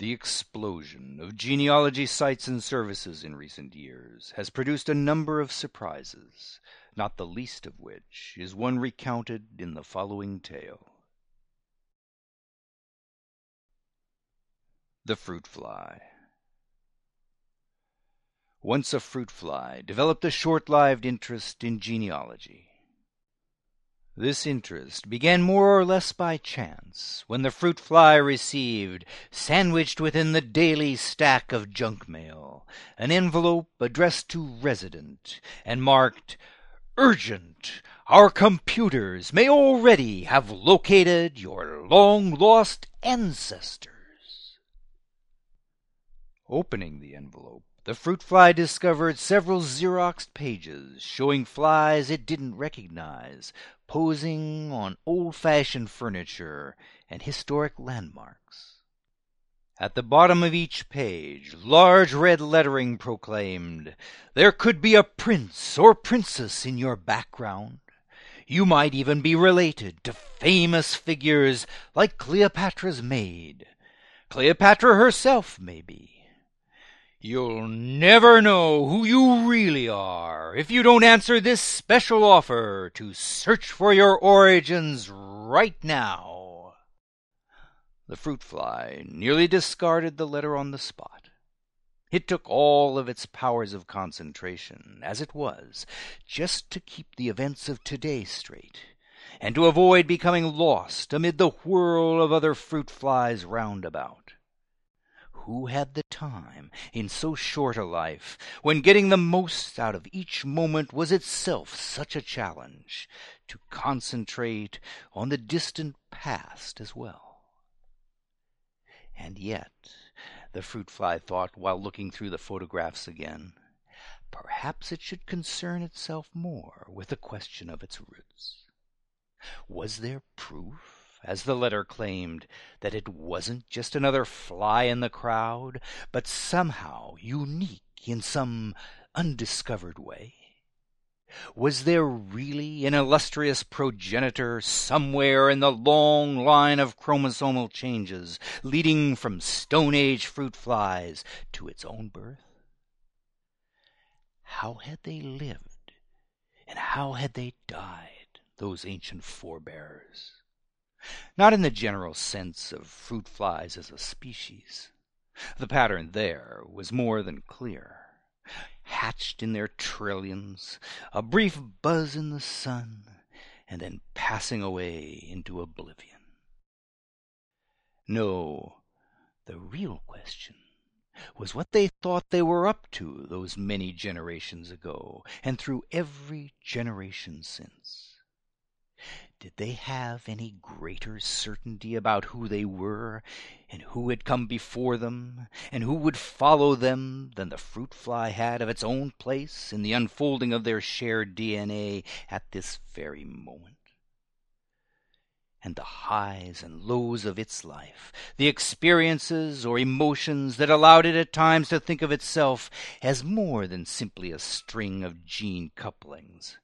The explosion of genealogy sites and services in recent years has produced a number of surprises, not the least of which is one recounted in the following tale. The Fruit Fly Once a fruit fly developed a short-lived interest in genealogy. This interest began more or less by chance, when the fruit fly received, sandwiched within the daily stack of junk mail, an envelope addressed to Resident and marked Urgent. Our computers may already have located your long lost ancestors. Opening the envelope, the fruit fly discovered several Xeroxed pages showing flies it didn't recognize, posing on old fashioned furniture and historic landmarks. At the bottom of each page, large red lettering proclaimed, There could be a prince or princess in your background. You might even be related to famous figures like Cleopatra's maid. Cleopatra herself, maybe. You'll never know who you really are if you don't answer this special offer to search for your origins right now. The fruit fly nearly discarded the letter on the spot. It took all of its powers of concentration, as it was, just to keep the events of today straight, and to avoid becoming lost amid the whirl of other fruit flies round about. Who had the time, in so short a life, when getting the most out of each moment was itself such a challenge, to concentrate on the distant past as well? And yet, the fruit fly thought while looking through the photographs again, perhaps it should concern itself more with the question of its roots. Was there proof? As the letter claimed, that it wasn't just another fly in the crowd, but somehow unique in some undiscovered way? Was there really an illustrious progenitor somewhere in the long line of chromosomal changes leading from Stone Age fruit flies to its own birth? How had they lived, and how had they died, those ancient forebears? Not in the general sense of fruit flies as a species. The pattern there was more than clear. Hatched in their trillions, a brief buzz in the sun, and then passing away into oblivion. No, the real question was what they thought they were up to those many generations ago, and through every generation since. Did they have any greater certainty about who they were, and who had come before them, and who would follow them, than the fruit fly had of its own place in the unfolding of their shared DNA at this very moment? And the highs and lows of its life, the experiences or emotions that allowed it at times to think of itself as more than simply a string of gene couplings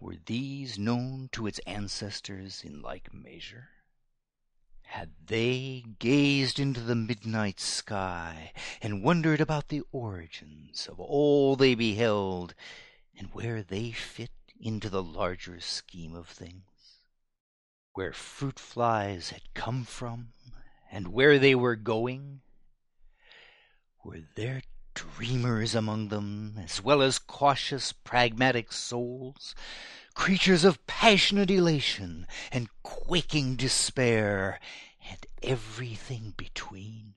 were these known to its ancestors in like measure? Had they gazed into the midnight sky and wondered about the origins of all they beheld and where they fit into the larger scheme of things? Where fruit flies had come from and where they were going? Were there dreamers among them, as well as cautious, pragmatic souls, creatures of passionate elation and quaking despair, and everything between.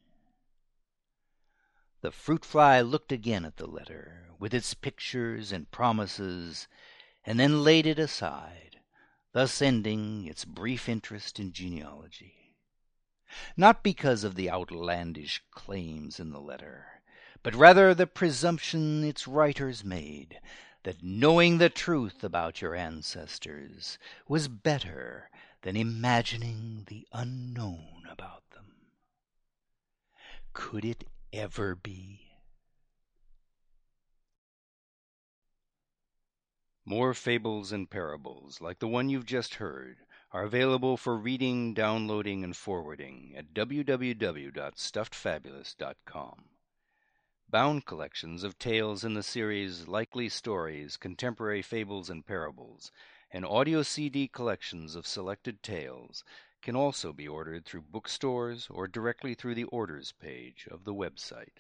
The fruit fly looked again at the letter, with its pictures and promises, and then laid it aside, thus ending its brief interest in genealogy. not because of the outlandish claims in the letter, but rather the presumption its writers made that knowing the truth about your ancestors was better than imagining the unknown about them. Could it ever be? More fables and parables, like the one you've just heard, are available for reading, downloading, and forwarding at www.stuffedfabulist.com. Bound collections of tales in the series Likely Stories, Contemporary Fables and Parables, and audio CD collections of selected tales can also be ordered through bookstores or directly through the orders page of the website.